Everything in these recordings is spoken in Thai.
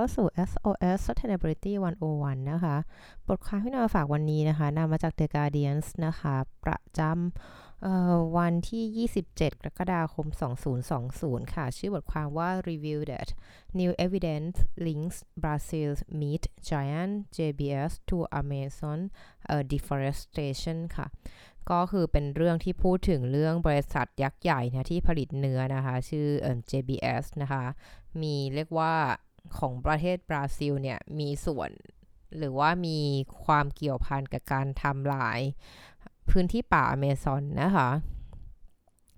เข้าสู่ SOS Sustainability 101 นะคะ บทความที่นำมาฝากวันนี้นะคะนำมาจาก The Guardian นะคะ ประจำวันที่ 27 กรกฎาคม 2020 ค่ะ ชื่อบทความว่า Review that New Evidence Links Brazil's Meat Giant JBS to Amazon Deforestation ค่ะก็คือเป็นเรื่องที่พูดถึงเรื่องบริษัทยักษ์ใหญ่นะที่ผลิตเนื้อนะคะ ชื่อ JBS นะคะ มีเรียกว่า ของประเทศบราซิลเนี่ยมีส่วน หรือว่ามีความเกี่ยวพันกับการทำลาย พื้นที่ป่าอเมซอนนะคะ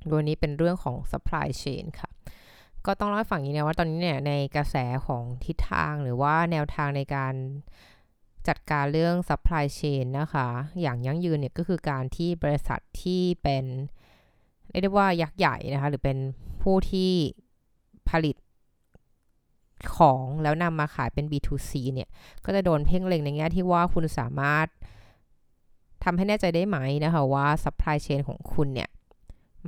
โดยนี้เป็นเรื่องของ supply chain ค่ะ ก็ต้องเล่าให้ฟังอย่างนี้นะว่าตอนนี้เนี่ยในกระแสของทิศทางหรือว่าแนวทางในการจัดการเรื่อง supply chain นะคะ อย่างยั่งยืนเนี่ยก็คือการที่บริษัทที่เป็นเรียกได้ว่ายักษ์ใหญ่นะคะ หรือเป็นผู้ที่ผลิต ของแล้วนำมาขายเป็น B2C เนี่ย ก็จะโดนเพ่งเล็งในแง่ที่ว่าคุณสามารถทำให้แน่ใจได้ไหมนะคะว่า supply chain ของคุณเนี่ย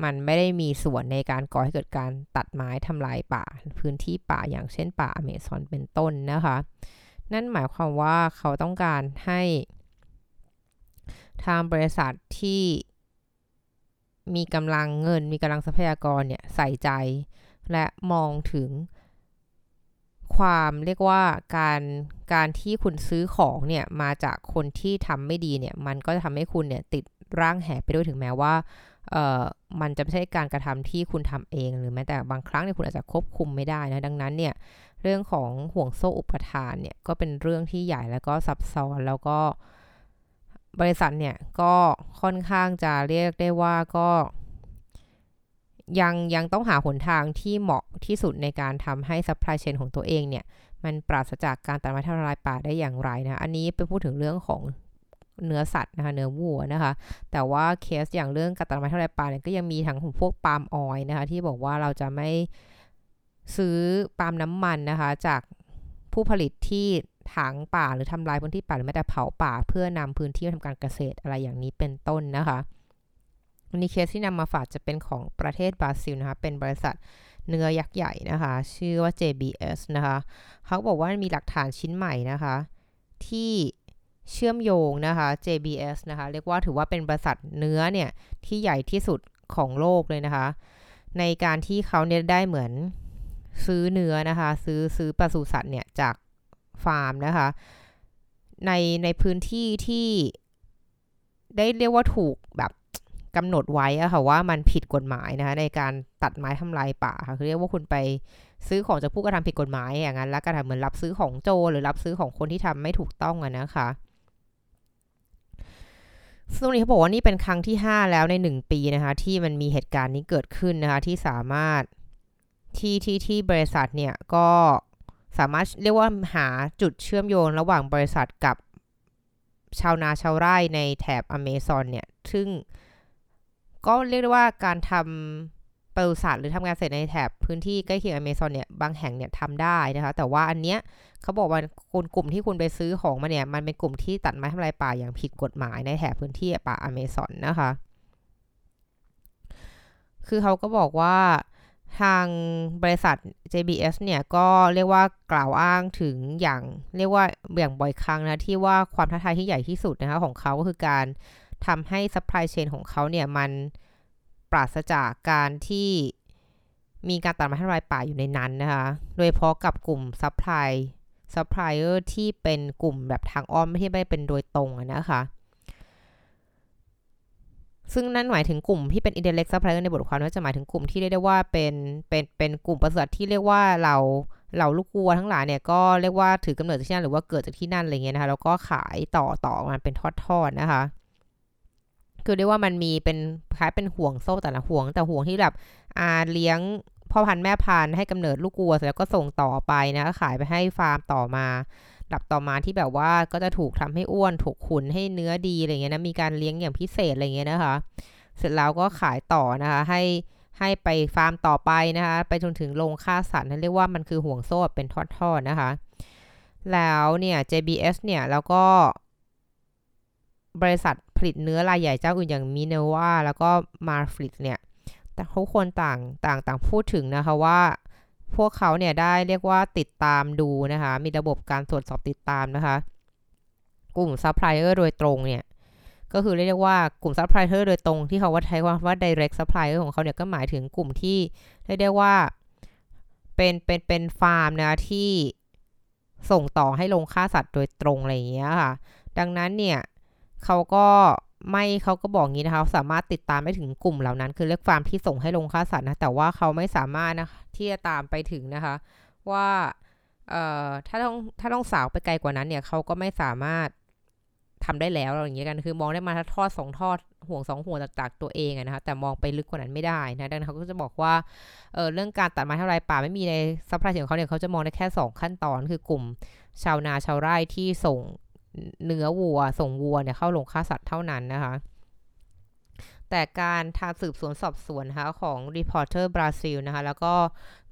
มันไม่ได้มีส่วนในการก่อให้เกิดการตัดไม้ทำลายป่า พื้นที่ป่าอย่างเช่นป่าอเมซอนเป็นต้นนะคะ นั่นหมายความว่าเขาต้องการให้ทางบริษัทที่มีกำลังเงินมีกำลังทรัพยากรเนี่ยใส่ใจ และมองถึง ความเรียกว่าการการที่คุณซื้อของเนี่ยมาจากคนที่ทำไม่ดีเนี่ยมันก็จะทำให้คุณเนี่ยติดร่างแหไปด้วยถึงแม้ว่าเอ่อมันจะไม่ใช่การกระทำที่คุณทำเองหรือแม้แต่บางครั้งเนี่ยคุณอาจจะควบคุมไม่ได้นะดังนั้นเนี่ยเรื่องของห่วงโซ่อุปทานเนี่ยก็เป็นเรื่องที่ใหญ่แล้วก็ซับซ้อนแล้วก็บริษัทเนี่ยก็ค่อนข้างจะเรียกได้ว่าก็ ยังยังต้องหาหนทางที่เหมาะที่สุดในการทำให้ supply chain ของตัวเองเนี่ย มันปราศจากการตัดไม้ทำลายป่าได้อย่างไรนะ อันนี้เป็นพูดถึงเรื่องของเนื้อสัตว์นะคะเนื้อวัวนะคะ แต่ว่าเคสอย่างเรื่องการตัดไม้ทำลายป่าเนี่ยก็ยังมีทั้งของพวก palm oil นะคะ ที่บอกว่าเราจะไม่ซื้อปาล์มน้ำมันนะคะ จากผู้ผลิตที่ถางป่าหรือทำลายพื้นที่ป่าหรือแม้แต่เผาป่า เพื่อนำพื้นที่มาทำการเกษตรอะไรอย่างนี้เป็นต้นนะคะ วันนี้เคสที่นำมาฝากจะเป็นของประเทศบราซิลนะคะ เป็นบริษัทเนื้อยักษ์ใหญ่นะคะ ชื่อว่า JBS นะคะ เขาบอกว่ามีหลักฐานชิ้นใหม่นะคะ ที่เชื่อมโยงนะคะ JBS นะคะ เรียกว่าถือว่าเป็นบริษัทเนื้อเนี่ย ที่ใหญ่ที่สุดของโลกเลยนะคะ ในการที่เขาเนี่ยได้เหมือนซื้อเนื้อนะคะ ซื้อซื้อปศุสัตว์เนี่ยจากฟาร์มนะคะ ในในพื้นที่ที่ได้เรียกว่าถูกแบบ กำหนดไว้อะค่ะว่ามันผิดกฎหมายนะคะในการตัดไม้ทำลายป่าค่ะคือเรียกว่าคุณไปซื้อของจากผู้กระทำผิดกฎหมายอย่างนั้นแล้วก็ทำเหมือนรับซื้อของโจรหรือรับซื้อของคนที่ทำไม่ถูกต้องอะนะคะซึ่งนี้เขาบอกว่านี่เป็นครั้งที่ 5 แล้วใน 1 ปีนะคะ ที่มันมีเหตุการณ์นี้เกิดขึ้นนะคะ ที่สามารถที่ที่ที่บริษัทเนี่ยก็สามารถเรียกว่าหาจุดเชื่อมโยงระหว่างบริษัทกับชาวนาชาวไร่ในแถบอเมซอนเนี่ย ซึ่ง ก็เรียกได้ว่าการทำปศุสัตว์หรือทำงานเสร็จในแถบพื้นที่ใกล้เคียงอเมซอนเนี่ยบางแห่งเนี่ยทำได้นะคะ แต่ว่าอันเนี้ยเขาบอกว่าคนกลุ่มที่คุณไปซื้อของมาเนี่ยมันเป็นกลุ่มที่ตัดไม้ทำลายป่าอย่างผิดกฎหมายในแถบพื้นที่ป่าอเมซอนนะคะ คือเขาก็บอกว่าทางบริษัท JBS เนี่ยก็เรียกว่ากล่าวอ้างถึงอย่างเรียกว่าอย่างบ่อยครั้งนะที่ว่าความท้าทายที่ใหญ่ที่สุดนะคะของเขาก็คือการ ทำให้ซัพพลายเชนของเขาเนี่ยมันปราศจากการที่มีการตัดไม้ทำลายป่าอยู่ในนั้นนะคะ โดยเฉพาะกับกลุ่ม supply supplier ที่เป็นกลุ่มแบบทางอ้อมไม่ที่ไม่เป็นโดยตรงนะคะ ซึ่งนั่นหมายถึงกลุ่มที่เป็น indirect supplier ในบทความนั้นจะหมายถึงกลุ่มที่เรียกได้ว่าเป็นเป็นเป็นกลุ่มปศุสัตว์ที่เรียกว่าเหล่าเหล่าลูกวัวทั้งหลายเนี่ยก็เรียกว่าถือกำเนิดจากที่นั่นหรือว่าเกิดจากที่นั่นอะไรเงี้ยนะคะแล้วก็ขายต่อต่อมาเป็นทอดๆนะคะ คือเรียกว่ามันมีเป็นคล้ายเป็นห่วงโซ่แต่ละห่วง แต่ห่วงที่แบบอาเลี้ยงพ่อพันธุ์แม่พันธุ์ให้กำเนิดลูกวัวเสร็จแล้วก็ส่งต่อไปนะขายไปให้ฟาร์มต่อมาดับต่อมาที่แบบว่าก็จะถูกทำให้อ้วนถูกขุนให้เนื้อดีอะไรเงี้ยนะมีการเลี้ยงอย่างพิเศษอะไรเงี้ยนะคะ เสร็จแล้วก็ขายต่อนะคะให้ให้ไปฟาร์มต่อไปนะคะไปจนถึงโรงฆ่าสัตว์นั่นเรียกว่ามันคือห่วงโซ่เป็นทอดๆนะคะ แล้วเนี่ย JBS เนี่ยแล้วก็ บริษัทผลิตเนื้อรายใหญ่เจ้าอื่นอย่าง Minerva แล้วก็ Marfrig เนี่ยแต่ทุกคนต่างต่างต่างพูดถึงนะคะว่า พวกเขาเนี่ยได้เรียกว่าติดตามดูนะคะ มีระบบการตรวจสอบติดตามนะคะ กลุ่มซัพพลายเออร์โดยตรงเนี่ยก็คือเรียกว่ากลุ่มซัพพลายเออร์โดยตรงที่เขาว่าใช้ว่าว่า direct supplier ของเขาเนี่ยก็หมายถึงกลุ่มที่เรียกได้ว่าเป็นเป็นเป็นฟาร์มนะที่ส่งต่อให้ลงฆ่าสัตว์โดยตรงอะไรอย่างเงี้ยค่ะ ดังนั้นเนี่ย เขาก็ไม่เขาก็บอกงี้นะคะสามารถติดตามได้ถึงกลุ่มเหล่านั้น คือเลือกฟาร์มที่ส่งให้ลงฆ่าสัตว์นะแต่ว่าเขาไม่สามารถนะที่จะตามไปถึงนะคะ ว่าเอ่อถ้าต้องถ้าต้องสาวไปไกลกว่านั้นเนี่ยเขาก็ไม่สามารถทำได้แล้วอะไรอย่างเงี้ยกันคือมองได้มาถ้าทอดสองทอดห่วงสองห่วงจากตัวเองนะคะแต่มองไปลึกกว่านั้นไม่ได้นะดังนั้นเขาก็จะบอกว่าเออเรื่องการตัดไม้ทำลายป่าไม่มีใน supply ของเขาเนี่ยเขาจะมองได้แค่ 2 ขั้นตอนคือกลุ่มชาวนาชาวไร่ที่ส่ง เนื้อวัว ส่งวัวเนี่ยเข้าโรงฆ่าสัตว์เท่านั้นนะคะ แต่การทางสืบสวนสอบสวนนะคะของ Reporter Brazil นะคะ แล้วก็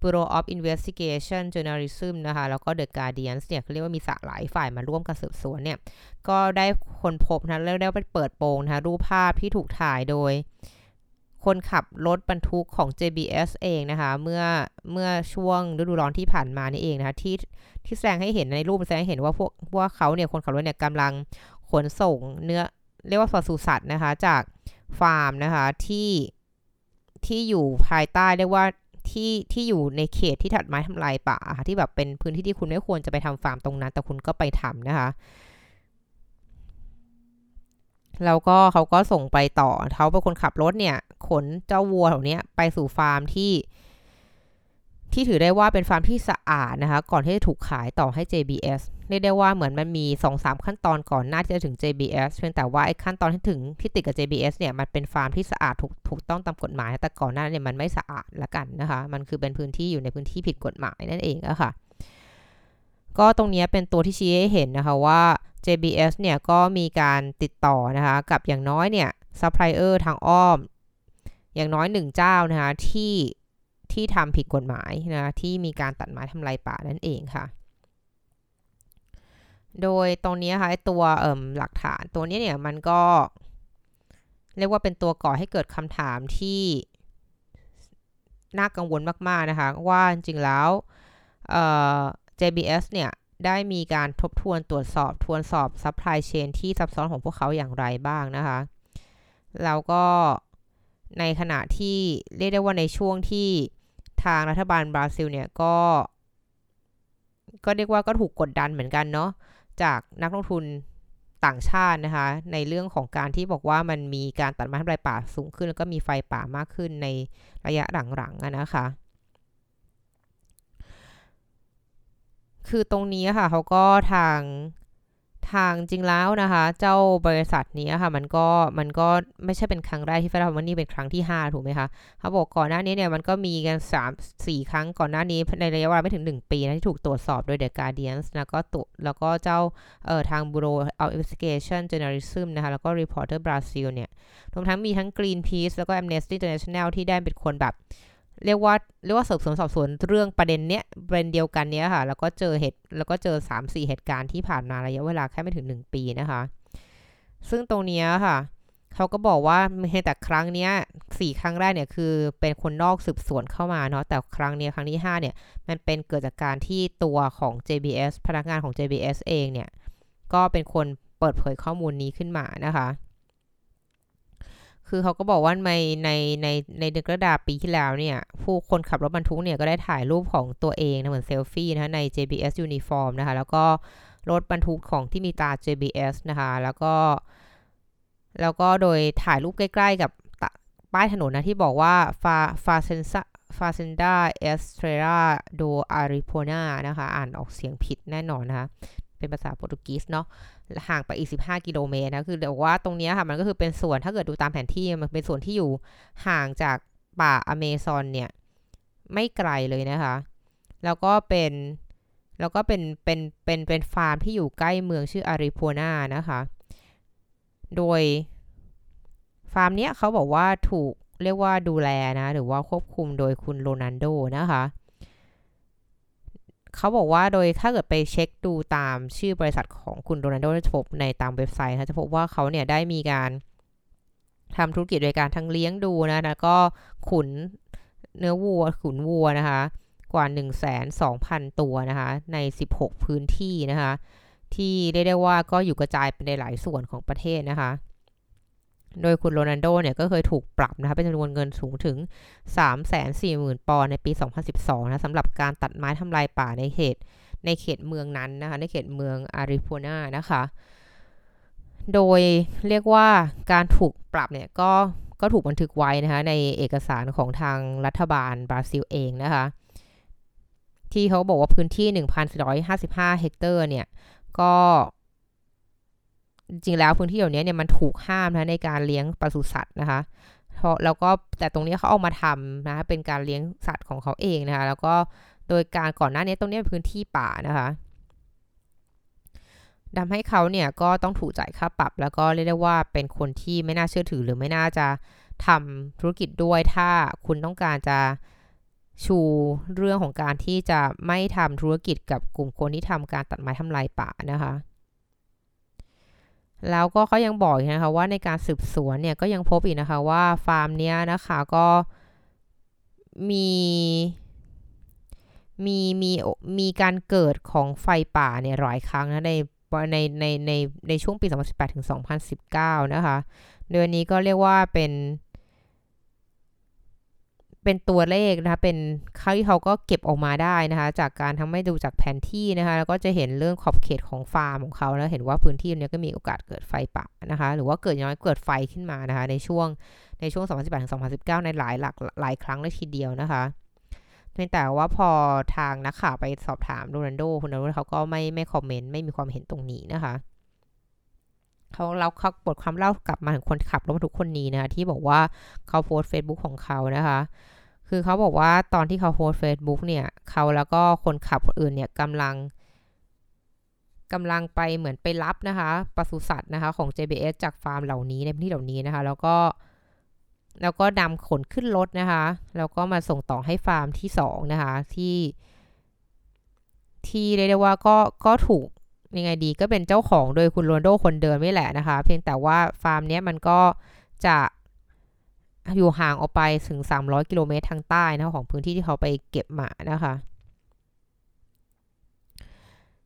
Bureau of Investigation Journalism นะคะ แล้วก็ The Guardian เนี่ยเขาเรียกว่ามีสหลายฝ่ายมาร่วมกันสืบสวนเนี่ย ก็ได้ค้นพบนะแล้วได้ไปเปิดโปงนะคะรูปภาพที่ถูกถ่ายโดย คนขับรถบรรทุกของ JBS เองนะคะ เมื่อเมื่อช่วงฤดูร้อนที่ผ่านมานี่เองนะคะที่ที่แสดงให้เห็นในรูปแสดงให้เห็นว่าพวกว่าเขาเนี่ยคนขับรถเนี่ยกำลังขนส่งเนื้อเรียกว่าปศุสัตว์นะคะ จากฟาร์มนะคะที่ที่อยู่ภายใต้เรียกว่าที่ที่อยู่ในเขตที่ถัดไม้ทำลายป่าที่แบบเป็นพื้นที่ที่คุณไม่ควรจะไปทำฟาร์มตรงนั้น แต่คุณก็ไปทำนะคะ แล้วก็เขาก็ส่งไปต่อเขาเป็นคนขับรถเนี่ย ขนเจ้าวัวเหล่านี้ไปสู่ฟาร์มที่ ที่ถือได้ว่าเป็นฟาร์มที่สะอาดนะคะ ก่อนที่จะถูกขายต่อให้ JBS เรียกได้ว่าเหมือนมันมี 2-3 ขั้นตอนก่อนหน้าที่จะถึง JBS เพียงแต่ว่าไอ้ขั้นตอนที่ถึงที่ติดกับ JBS เนี่ยมันเป็นฟาร์มที่สะอาดถูกถูกต้องตามกฎหมาย แต่ก่อนหน้าเนี่ยมันไม่สะอาดละกันนะคะ มันคือเป็นพื้นที่อยู่ในพื้นที่ผิดกฎหมายนั่นเองอะค่ะ ก็ตรงนี้เป็นตัวที่ชี้ให้เห็นนะคะว่า JBS เนี่ยก็มีการติดต่อนะคะกับอย่างน้อยเนี่ยซัพพลายเออร์ทางอ้อม อย่างน้อยหนึ่งเจ้านะคะที่ที่ทำผิดกฎหมายนะที่มีการตัดไม้ทำลายป่านั่นเองค่ะ โดยตรงนี้ค่ะตัวเอ่มหลักฐานตัวนี้เนี่ยมันก็เรียกว่าเป็นตัวก่อให้เกิดคำถามที่น่ากังวลมาก ๆ นะคะ ว่าจริงแล้ว JBS เนี่ย ได้มีการทบทวนตรวจสอบทวนสอบ supply chain ที่ซับซ้อนของพวกเขาอย่างไรบ้างนะคะ แล้วก็ในขณะที่เรียกได้ว่าในช่วงที่ทางรัฐบาลบราซิลเนี่ยก็ ก็เรียกว่าก็ถูกกดดันเหมือนกันเนาะจากนักลงทุนต่างชาตินะคะ ในเรื่องของการที่บอกว่ามันมีการตัดไม้ทำลายป่าสูงขึ้น แล้วก็มีไฟป่ามากขึ้นในระยะหลังๆนะคะ คือตรงนี้ค่ะเขาก็ทางทางจริงแล้วนะคะ เจ้าบริษัทนี้ค่ะ มันก็มันก็ไม่ใช่เป็นครั้งแรกที่เฟดวันนี้เป็นครั้งที่ 5 ถูกไหมคะเขาบอกก่อนหน้านี้เนี่ยมันก็มีกัน3 4 ครั้งก่อนหน้านี้ในระยะเวลาไม่ถึง 1 ปีนะที่ถูกตรวจสอบโดย The Guardian แล้วก็ตุแล้วก็เจ้าเอ่อทาง Bureau of Investigation Journalism นะคะ แล้วก็ Reporter Brazil เนี่ยรวมทั้งมีทั้ง Greenpeace แล้วก็ Amnesty International ที่ได้เป็นคนแบบ เรียกว่าเรียกว่าสืบสวนสอบสวนเรื่องประเด็นเนี้ยประเด็นเดียวกันเนี้ยค่ะ แล้วก็เจอเหตุแล้วก็เจอ 3 4 เหตุการณ์ที่ผ่านมาระยะเวลาแค่ไม่ถึง 1 ปีนะคะ ซึ่งตรงนี้ค่ะเขาก็บอกว่าแต่ครั้งเนี้ยสี่ครั้งแรกเนี่ยคือเป็นคนนอกสืบสวนเข้ามาเนาะแต่ครั้งเนี้ยครั้งที่ 5 เนี่ย มันเป็นเกิดจากการที่ตัวของ JBS พนักงานของ JBS เองเนี่ย ก็เป็นคนเปิดเผยข้อมูลนี้ขึ้นมานะคะ คือเขาก็บอกว่าในในในในเดือนกรกฎาปีที่แล้วเนี่ย ผู้คนขับรถบรรทุกเนี่ยก็ได้ถ่ายรูปของตัวเองนะเหมือนเซลฟี่นะใน JBS uniform นะคะ แล้วก็รถบรรทุกของที่มีตรา JBS นะคะ แล้วก็ แล้วก็โดยถ่ายรูปใกล้ ๆ กับป้ายถนนนะที่บอกว่าฟาฟาเซนซาฟาเซนดาเอสเทราโดอาริโพนานะคะ อ่านออกเสียงผิดแน่นอนนะคะ เป็นภาษาโปรตุเกสเนาะห่างไปอีก 15 กิโลเมตรนะคือเดี๋ยวว่าตรงนี้ค่ะมันก็คือเป็นส่วนถ้าเกิดดูตามแผนที่มันเป็นส่วนที่อยู่ห่างจากป่าอเมซอนเนี่ยไม่ไกลเลยนะคะ แล้วก็เป็นแล้วก็เป็นเป็นเป็นเป็นฟาร์มที่อยู่ใกล้เมืองชื่ออาริโพนานะคะ โดยฟาร์มเนี้ยเขาบอกว่าถูกเรียกว่าดูแลนะ หรือว่าควบคุมโดยคุณโรนันโดนะคะ เขาบอกว่าโดยถ้าเกิดไปเช็คดูตามชื่อบริษัทของคุณโดนัลโดจะพบในตามเว็บไซต์นะจะพบว่าเขาเนี่ยได้มีการทำธุรกิจโดยการทั้งเลี้ยงดูนะแล้วก็ขุนเนื้อวัว ขุนวัวนะคะ กว่า 1 2 0 0 0 ตัวนะคะ ใน 16 พื้นที่นะคะ ที่เรียกได้ว่าก็อยู่กระจายเป็นในหลายส่วนของประเทศนะคะ โดยคุณโรนันโดเนี่ยก็เคยถูกปรับนะคะเป็นจำนวนเงินสูงถึง 340,000 ปอนด์ในปี 2012 นะสำหรับการตัดไม้ทำลายป่าในเขตในเขตเมืองนั้นนะคะ ในเขตเมืองอาริโพนานะคะ โดยเรียกว่าการถูกปรับเนี่ยก็ก็ถูกบันทึกไว้นะคะ ในเอกสารของทางรัฐบาลบราซิลเองนะคะ ที่เขาบอกว่าพื้นที่ 1,455 เฮกตาร์เนี่ย ก็ จริงแล้วพื้นที่เหล่านี้เนี่ยมันถูกห้ามนะในการเลี้ยงปศุสัตว์นะคะเพราะแล้วก็แต่ตรงนี้เขาเอามาทำนะะเป็นการเลี้ยงสัตว์ของเขาเองนะคะแล้วก็โดยการก่อนหน้านี้ตรงนี้เป็นพื้นที่ป่านะคะทำให้เขาเนี่ยก็ต้องถูกจ่ายค่าปรับ แล้วก็เรียกได้ว่าเป็นคนที่ไม่น่าเชื่อถือหรือไม่น่าจะทำธุรกิจด้วยถ้าคุณต้องการจะชูเรื่องของการที่จะไม่ทำธุรกิจกับกลุ่มคนที่ทำการตัดไม้ทำลายป่านะคะ แล้วก็เขายังบอกนะคะว่าในการสืบสวนเนี่ยก็ยังพบอีกนะคะว่าฟาร์มเนี้ยนะคะก็มีมีมีมีการเกิดของไฟป่าเนี่ยหลายครั้งนะในในในในในช่วงปี 2018 ถึง 2019 นะคะ เดือนนี้ก็เรียกว่าเป็น เป็นตัวเลขนะคะ เป็นเขาที่เขาก็เก็บออกมาได้นะคะ จากการทำให้ดูจากแผนที่นะคะ แล้วก็จะเห็นเรื่องขอบเขตของฟาร์มของเขาแล้วเห็นว่าพื้นที่นี้ก็มีโอกาสเกิดไฟป่านะคะ หรือว่าเกิดน้อยเกิดไฟขึ้นมานะคะ ในช่วงในช่วง 2018ถึง2019 ในหลายหลักหลายครั้งเลยทีเดียวนะคะเพียงแต่ว่าพอทางนักข่าวไปสอบถามโรนันโดคุณโรนันโดเขาก็ไม่ไม่คอมเมนต์ไม่มีความเห็นตรงนี้นะคะ เขาเล่าเขาบทความเล่ากลับมาถึงคนขับรถบรรทุกคนนี้นะคะที่บอกว่าเขาโพสต์เฟซบุ๊กของเขานะคะ คือเขาบอกว่าตอนที่เขาโพสต์เฟซบุ๊กเนี่ยเขาแล้วก็คนขับคนอื่นเนี่ยกำลังกำลังไปเหมือนไปรับนะคะปศุสัตว์นะคะของ JBS จากฟาร์มเหล่านี้ในพื้นที่เหล่านี้นะคะ แล้วก็แล้วก็นำขนขึ้นรถนะคะ แล้วก็มาส่งต่อให้ฟาร์มที่2นะคะ ที่ ที่เรียกได้ว่าก็ก็ถูก ยังไงดีก็เป็นเจ้าของโดยคุณโรนโดคนเดิมนี่แหละนะคะ เพียงแต่ว่าฟาร์มนี้มันก็จะอยู่ห่างออกไปถึง 300 กิโลเมตรทางใต้นะของพื้นที่ที่เขาไปเก็บหมานะคะ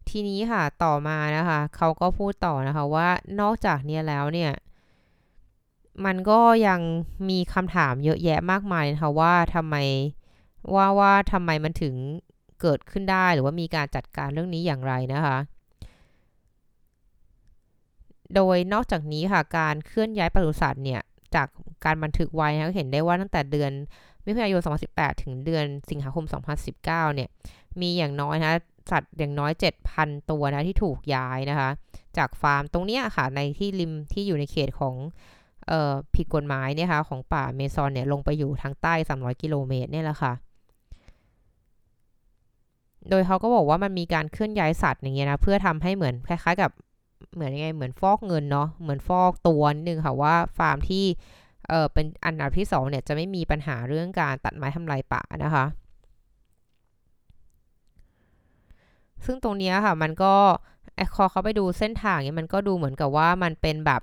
ทีนี้ค่ะต่อมานะคะ เขาก็พูดต่อนะคะว่านอกจากนี้แล้วเนี่ย มันก็ยังมีคำถามเยอะแยะมากมายนะคะว่าทำไมว่าว่าทำไมมันถึงเกิดขึ้นได้หรือว่ามีการจัดการเรื่องนี้อย่างไรนะคะ โดยนอกจากนี้ค่ะการเคลื่อนย้ายปศุสัตว์เนี่ยจากการบันทึกไว้นะเห็นได้ว่าตั้งแต่เดือนมิถุนายน 2018 ถึงเดือนสิงหาคม 2019 เนี่ยมีอย่างน้อยนะสัตว์อย่างน้อย 7,000 ตัวนะที่ถูกย้ายนะคะ จากฟาร์มตรงนี้ค่ะในที่ริมที่อยู่ในเขตของผิดกฎหมายเนี่ยค่ะของป่าเมซอนเนี่ยลงไปอยู่ทางใต้ 300 กิโลเมตรเนี่ยแหละค่ะ โดยเขาก็บอกว่ามันมีการเคลื่อนย้ายสัตว์อย่างเงี้ยนะเพื่อทำให้เหมือนคล้ายๆกับ เหมือนยังไงเหมือนฟอกเงินเนาะเหมือนฟอกตัวนิดนึงค่ะว่าฟาร์มที่เออเป็นอันดับที่2เนี่ยจะไม่มีปัญหาเรื่องการตัดไม้ทำลายป่านะคะ ซึ่งตรงนี้ค่ะมันก็ไอคอเขาไปดูเส้นทางเนี่ยมันก็ดูเหมือนกับว่ามันเป็นแบบ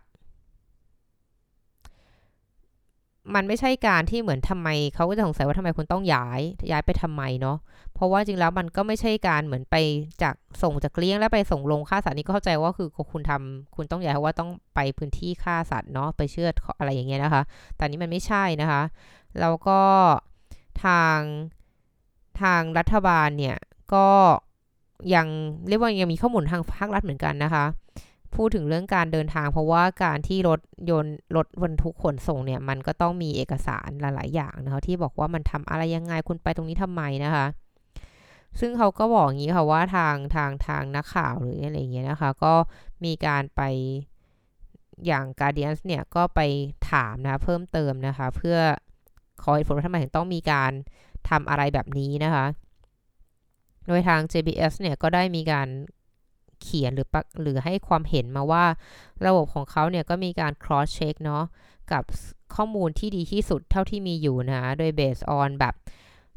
มันไม่ใช่การที่เหมือนทำไมเขาก็จะสงสัยว่าทำไมคุณต้องย้ายย้ายไปทำไมเนาะเพราะว่าจริงแล้วมันก็ไม่ใช่การเหมือนไปจากส่งจากเลี้ยงแล้วไปส่งลงฆ่าสัตว์นี่ก็เข้าใจว่าคือคุณทำคุณต้องย้ายเพราะว่าต้องไปพื้นที่ฆ่าสัตว์เนาะไปเชือดอะไรอย่างเงี้ยนะคะ แต่นี้มันไม่ใช่นะคะ แล้วก็ทางทางรัฐบาลเนี่ยก็ยังเรียกว่ายังมีข้อมูลทางภาครัฐเหมือนกันนะคะ พูดถึงเรื่องการเดินทาง เพราะว่าการที่รถยนต์รถบรรทุกขนส่งเนี่ย มันก็ต้องมีเอกสารหลาย ๆ อย่างนะคะที่บอกว่ามันทำอะไรยังไงคุณไปตรงนี้ทำไมนะคะ ซึ่งเขาก็บอกอย่างนี้ค่ะว่าทางทางทางนักข่าวหรืออะไรเงี้ยนะคะ ก็มีการไปอย่าง Guardians เนี่ยก็ไปถามนะเพิ่มเติมนะคะ เพื่อขอเหตุผลว่าทำไมถึงต้องมีการทำอะไรแบบนี้นะคะ โดยทาง JBS เนี่ยก็ได้มีการ เขียนหรือหรือให้ความเห็นมาว่า ระบบของเขาเนี่ยก็มีการ cross check เนาะกับข้อมูลที่ดีที่สุดเท่าที่มีอยู่นะ โดย based on แบบ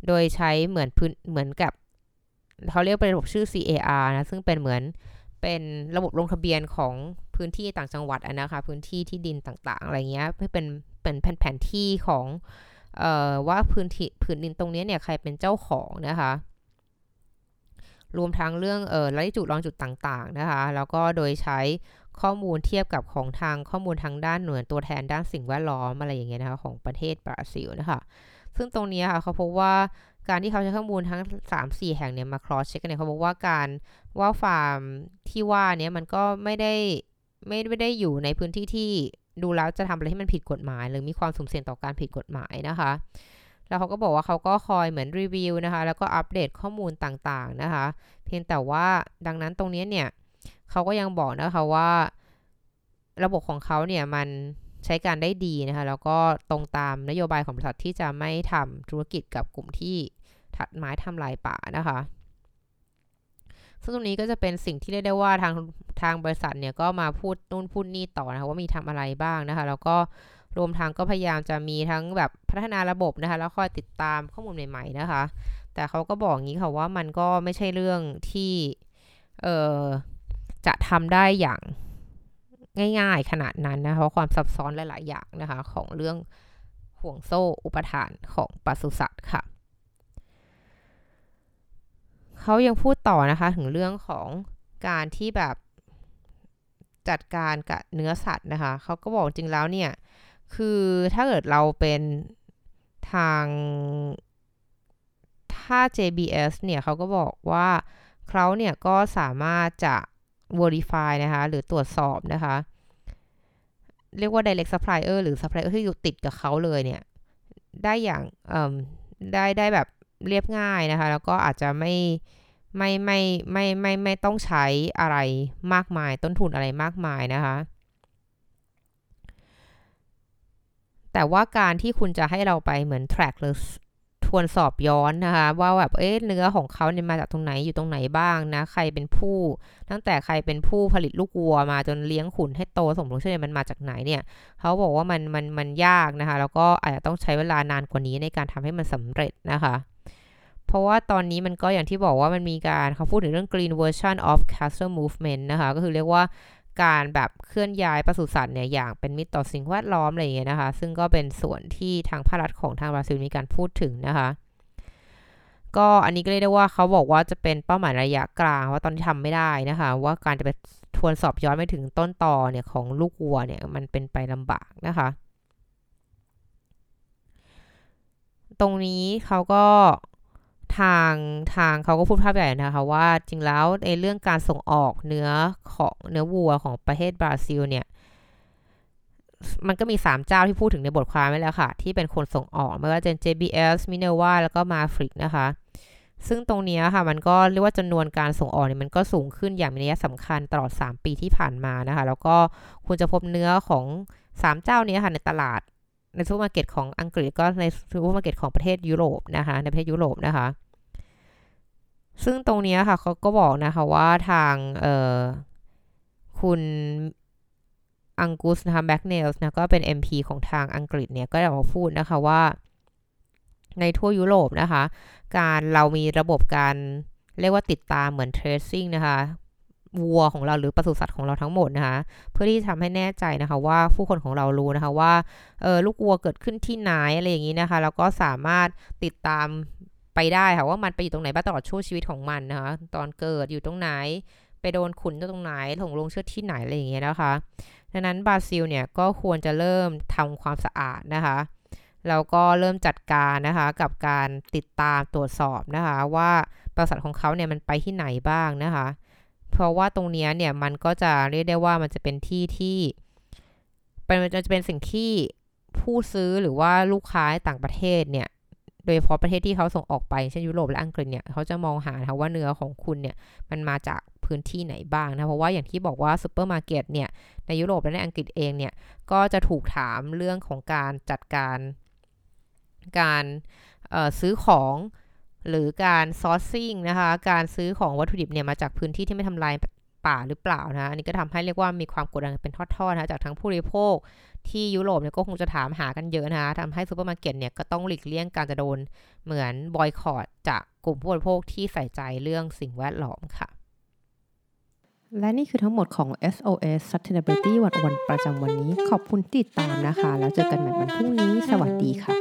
โดยใช้เหมือนพื้นเหมือนกับเขาเรียกเป็นระบบชื่อ CAR นะ ซึ่งเป็นเหมือนเป็นระบบลงทะเบียนของพื้นที่ต่างจังหวัดนะคะ พื้นที่ที่ดินต่างๆ อะไรเงี้ยเพื่อเป็นเป็นแผนที่ของเอ่อว่าพื้นที่พื้นดินตรงนี้เนี่ยใครเป็นเจ้าของนะคะ รวมทั้งเรื่องเออละจุดรองจุดต่างๆนะคะ แล้วก็โดยใช้ข้อมูลเทียบกับของทางข้อมูลทางด้านหน่วยตัวแทนด้านสิ่งแวดล้อมอะไรอย่างเงี้ยนะคะของประเทศบราซิลนะคะซึ่งตรงนี้ค่ะเขาพบว่าการที่เขาใช้ข้อมูลทั้ง 3-4 แห่งเนี่ยมา cross check กันเนี่ยเขาบอกว่าการว่าฟาร์มที่ว่าเนี้มันก็ไม่ได้ไม่ไม่ได้อยู่ในพื้นที่ที่ดูแล้วจะทำอะไรที่มันผิดกฎหมาย หรือมีความสุ่มเสี่ยงต่อการผิดกฎหมายนะคะ แล้วเขาก็บอกว่าเขาก็คอยเหมือนรีวิวนะคะ แล้วก็อัปเดตข้อมูลต่างๆนะคะ เพียงแต่ว่าดังนั้นตรงนี้เนี่ยเขาก็ยังบอกนะคะว่า ระบบของเขาเนี่ยมันใช้การได้ดีนะคะ แล้วก็ตรงตามนโยบายของบริษัทที่จะไม่ทำธุรกิจกับกลุ่มที่ถัดไม้ทำลายป่านะคะซึ่งตรงนี้ก็จะเป็นสิ่งที่เรียกได้ว่าทางทางบริษัทเนี่ยก็มาพูดนู่นพูดนี่ต่อนะคะว่ามีทำอะไรบ้างนะคะ แล้วก็ รวมทั้งก็พยายามจะมีทั้งแบบพัฒนาระบบนะคะ แล้วคอยติดตามข้อมูลใหม่ ๆ นะคะ แต่เขาก็บอกงี้ค่ะว่ามันก็ไม่ใช่เรื่องที่เออจะทำได้อย่างง่ายๆขนาดนั้นนะคะเพราะความซับซ้อนหลาย ๆ อย่างนะคะ ของเรื่องห่วงโซ่อุปทานของปศุสัตว์ค่ะ เขายังพูดต่อนะคะถึงเรื่องของการที่แบบจัดการกับเนื้อสัตว์นะคะ เขาก็บอกจริงแล้วเนี่ย คือถ้าเกิดเราเป็นทางถ้า JBS เนี่ยเขาก็บอกว่าเขาเนี่ยก็สามารถจะ verify นะคะหรือตรวจสอบนะคะ เรียกว่า direct supplier หรือ supplier ที่อยู่ติดกับเขาเลยเนี่ย ได้อย่างได้ได้แบบเรียบง่ายนะคะ แล้วก็อาจจะไม่ไม่ไม่ไม่ไม่ไม่ต้องใช้อะไรมากมาย ต้นทุนอะไรมากมายนะคะ แต่ว่าการที่คุณจะให้เราไปเหมือน track หรือทวนสอบย้อนนะคะ ว่าแบบเอ๊ะเนื้อของเขาเนี่ยมาจากตรงไหนอยู่ตรงไหนบ้างนะ ใครเป็นผู้ ตั้งแต่ใครเป็นผู้ผลิตลูกวัวมาจนเลี้ยงขุนให้โตสมบูรณ์เช่นมันมาจากไหนเนี่ย เขาบอกว่ามันมันมันยากนะคะ แล้วก็อาจจะต้องใช้เวลานานกว่านี้ในการทำให้มันสำเร็จนะคะเพราะว่าตอนนี้มันก็อย่างที่บอกว่ามันมีการเขาพูดถึงเรื่อง green version of castle movement นะคะ ก็คือเรียกว่า การแบบเคลื่อนย้ายปศุสัตว์เนี่ยอย่างเป็นมิตรต่อสิ่งแวดล้อมอะไรอย่างเงี้ยนะคะ ซึ่งก็เป็นส่วนที่ทางภาครัฐของทางบราซิลมีการพูดถึงนะคะก็อันนี้ก็เรียกได้ว่าเขาบอกว่าจะเป็นเป้าหมายระยะกลางว่าตอนที่ทำไม่ได้นะคะ ว่าการจะไปทวนสอบย้อนไปถึงต้นต่อเนี่ยของลูกวัวเนี่ยมันเป็นไปลำบากนะคะ ตรงนี้เขาก็ ทางทางเขาก็พูดภาพใหญ่นะคะว่าจริงแล้วในเรื่องการส่งออกเนื้อของเนื้อวัวของประเทศบราซิลเนี่ยมันก็มี 3 เจ้าที่พูดถึงในบทความไว้แล้วค่ะ ที่เป็นคนส่งออก ไม่ว่าจะ JBS Minerva แล้วก็ Mafric นะคะ ซึ่งตรงนี้ค่ะ มันก็เรียกว่าจำนวนการส่งออกเนี่ยมันก็สูงขึ้นอย่างมีนัยสำคัญตลอด 3 ปีที่ผ่านมานะคะ แล้วก็คุณจะพบเนื้อของ 3 เจ้านี้ค่ะในตลาด ในซูเปอร์มาร์เก็ตของอังกฤษก็ในซูเปอร์มาร์เก็ตของประเทศยุโรปนะคะ ในประเทศยุโรปนะคะ ซึ่งตรงนี้ค่ะเขาก็บอกนะคะว่าทางเอ่อคุณอังกุสนะคะแบ็กเนลส์นะก็เป็น MP ของทางอังกฤษเนี่ยก็ได้มาพูดนะคะว่า ในทั่วยุโรปนะคะ การเรามีระบบการเรียกว่าติดตามเหมือน tracing นะคะ วัวของเราหรือปศุสัตว์ของเราทั้งหมดนะคะ เพื่อที่ทำให้แน่ใจนะคะว่าผู้คนของเรารู้นะคะว่าเออลูกวัวเกิดขึ้นที่ไหนอะไรอย่างนี้นะคะแล้วก็สามารถติดตามไปได้ค่ะว่ามันไปอยู่ตรงไหนบ้างตลอดช่วงชีวิตของมันนะคะตอนเกิดอยู่ตรงไหน ไปโดนขุนตรงไหนถงลงเชือดที่ไหนอะไรอย่างเงี้ยนะคะดังนั้นบราซิลเนี่ยก็ควรจะเริ่มทำความสะอาดนะคะแล้วก็เริ่มจัดการนะคะกับการติดตามตรวจสอบนะคะ ว่าบริษัทของเขาเนี่ยมันไปที่ไหนบ้างนะคะ เพราะว่าตรงนี้เนี่ยมันก็จะเรียกได้ว่ามันจะเป็นที่ที่เป็นจะเป็นสิ่งที่ผู้ซื้อหรือว่าลูกค้าต่างประเทศเนี่ย โดยเฉพาะประเทศที่เขาส่งออกไปเช่นยุโรปและอังกฤษเนี่ยเขาจะมองหาค่ะว่าเนื้อของคุณเนี่ยมันมาจากพื้นที่ไหนบ้างนะเพราะว่าอย่างที่บอกว่าซูเปอร์มาร์เก็ตเนี่ยในยุโรปและในอังกฤษเองเนี่ยก็จะถูกถามเรื่องของการจัดการการซื้อของ หรือการ sourcing นะคะการซื้อของวัตถุดิบเนี่ยมาจากพื้นที่ที่ไม่ทำลายป่าหรือเปล่านะอันนี้ก็ทำให้เรียกว่ามีความกดดันเป็นทอดๆนะจากทั้งผู้บริโภค ที่ยุโรปเนี่ยก็คงจะถามหากันเยอะนะคะทำให้ซูเปอร์มาร์เก็ตเนี่ยก็ต้องหลีกเลี่ยงการจะโดนเหมือนบอยคอตจากกลุ่มผู้บริโภคที่ใส่ใจเรื่องสิ่งแวดล้อมค่ะ และนี่คือทั้งหมดของ SOS Sustainability วันวันประจำวันนี้ ขอบคุณติดตามนะคะ แล้วเจอกันใหม่วันพรุ่งนี้ สวัสดีค่ะ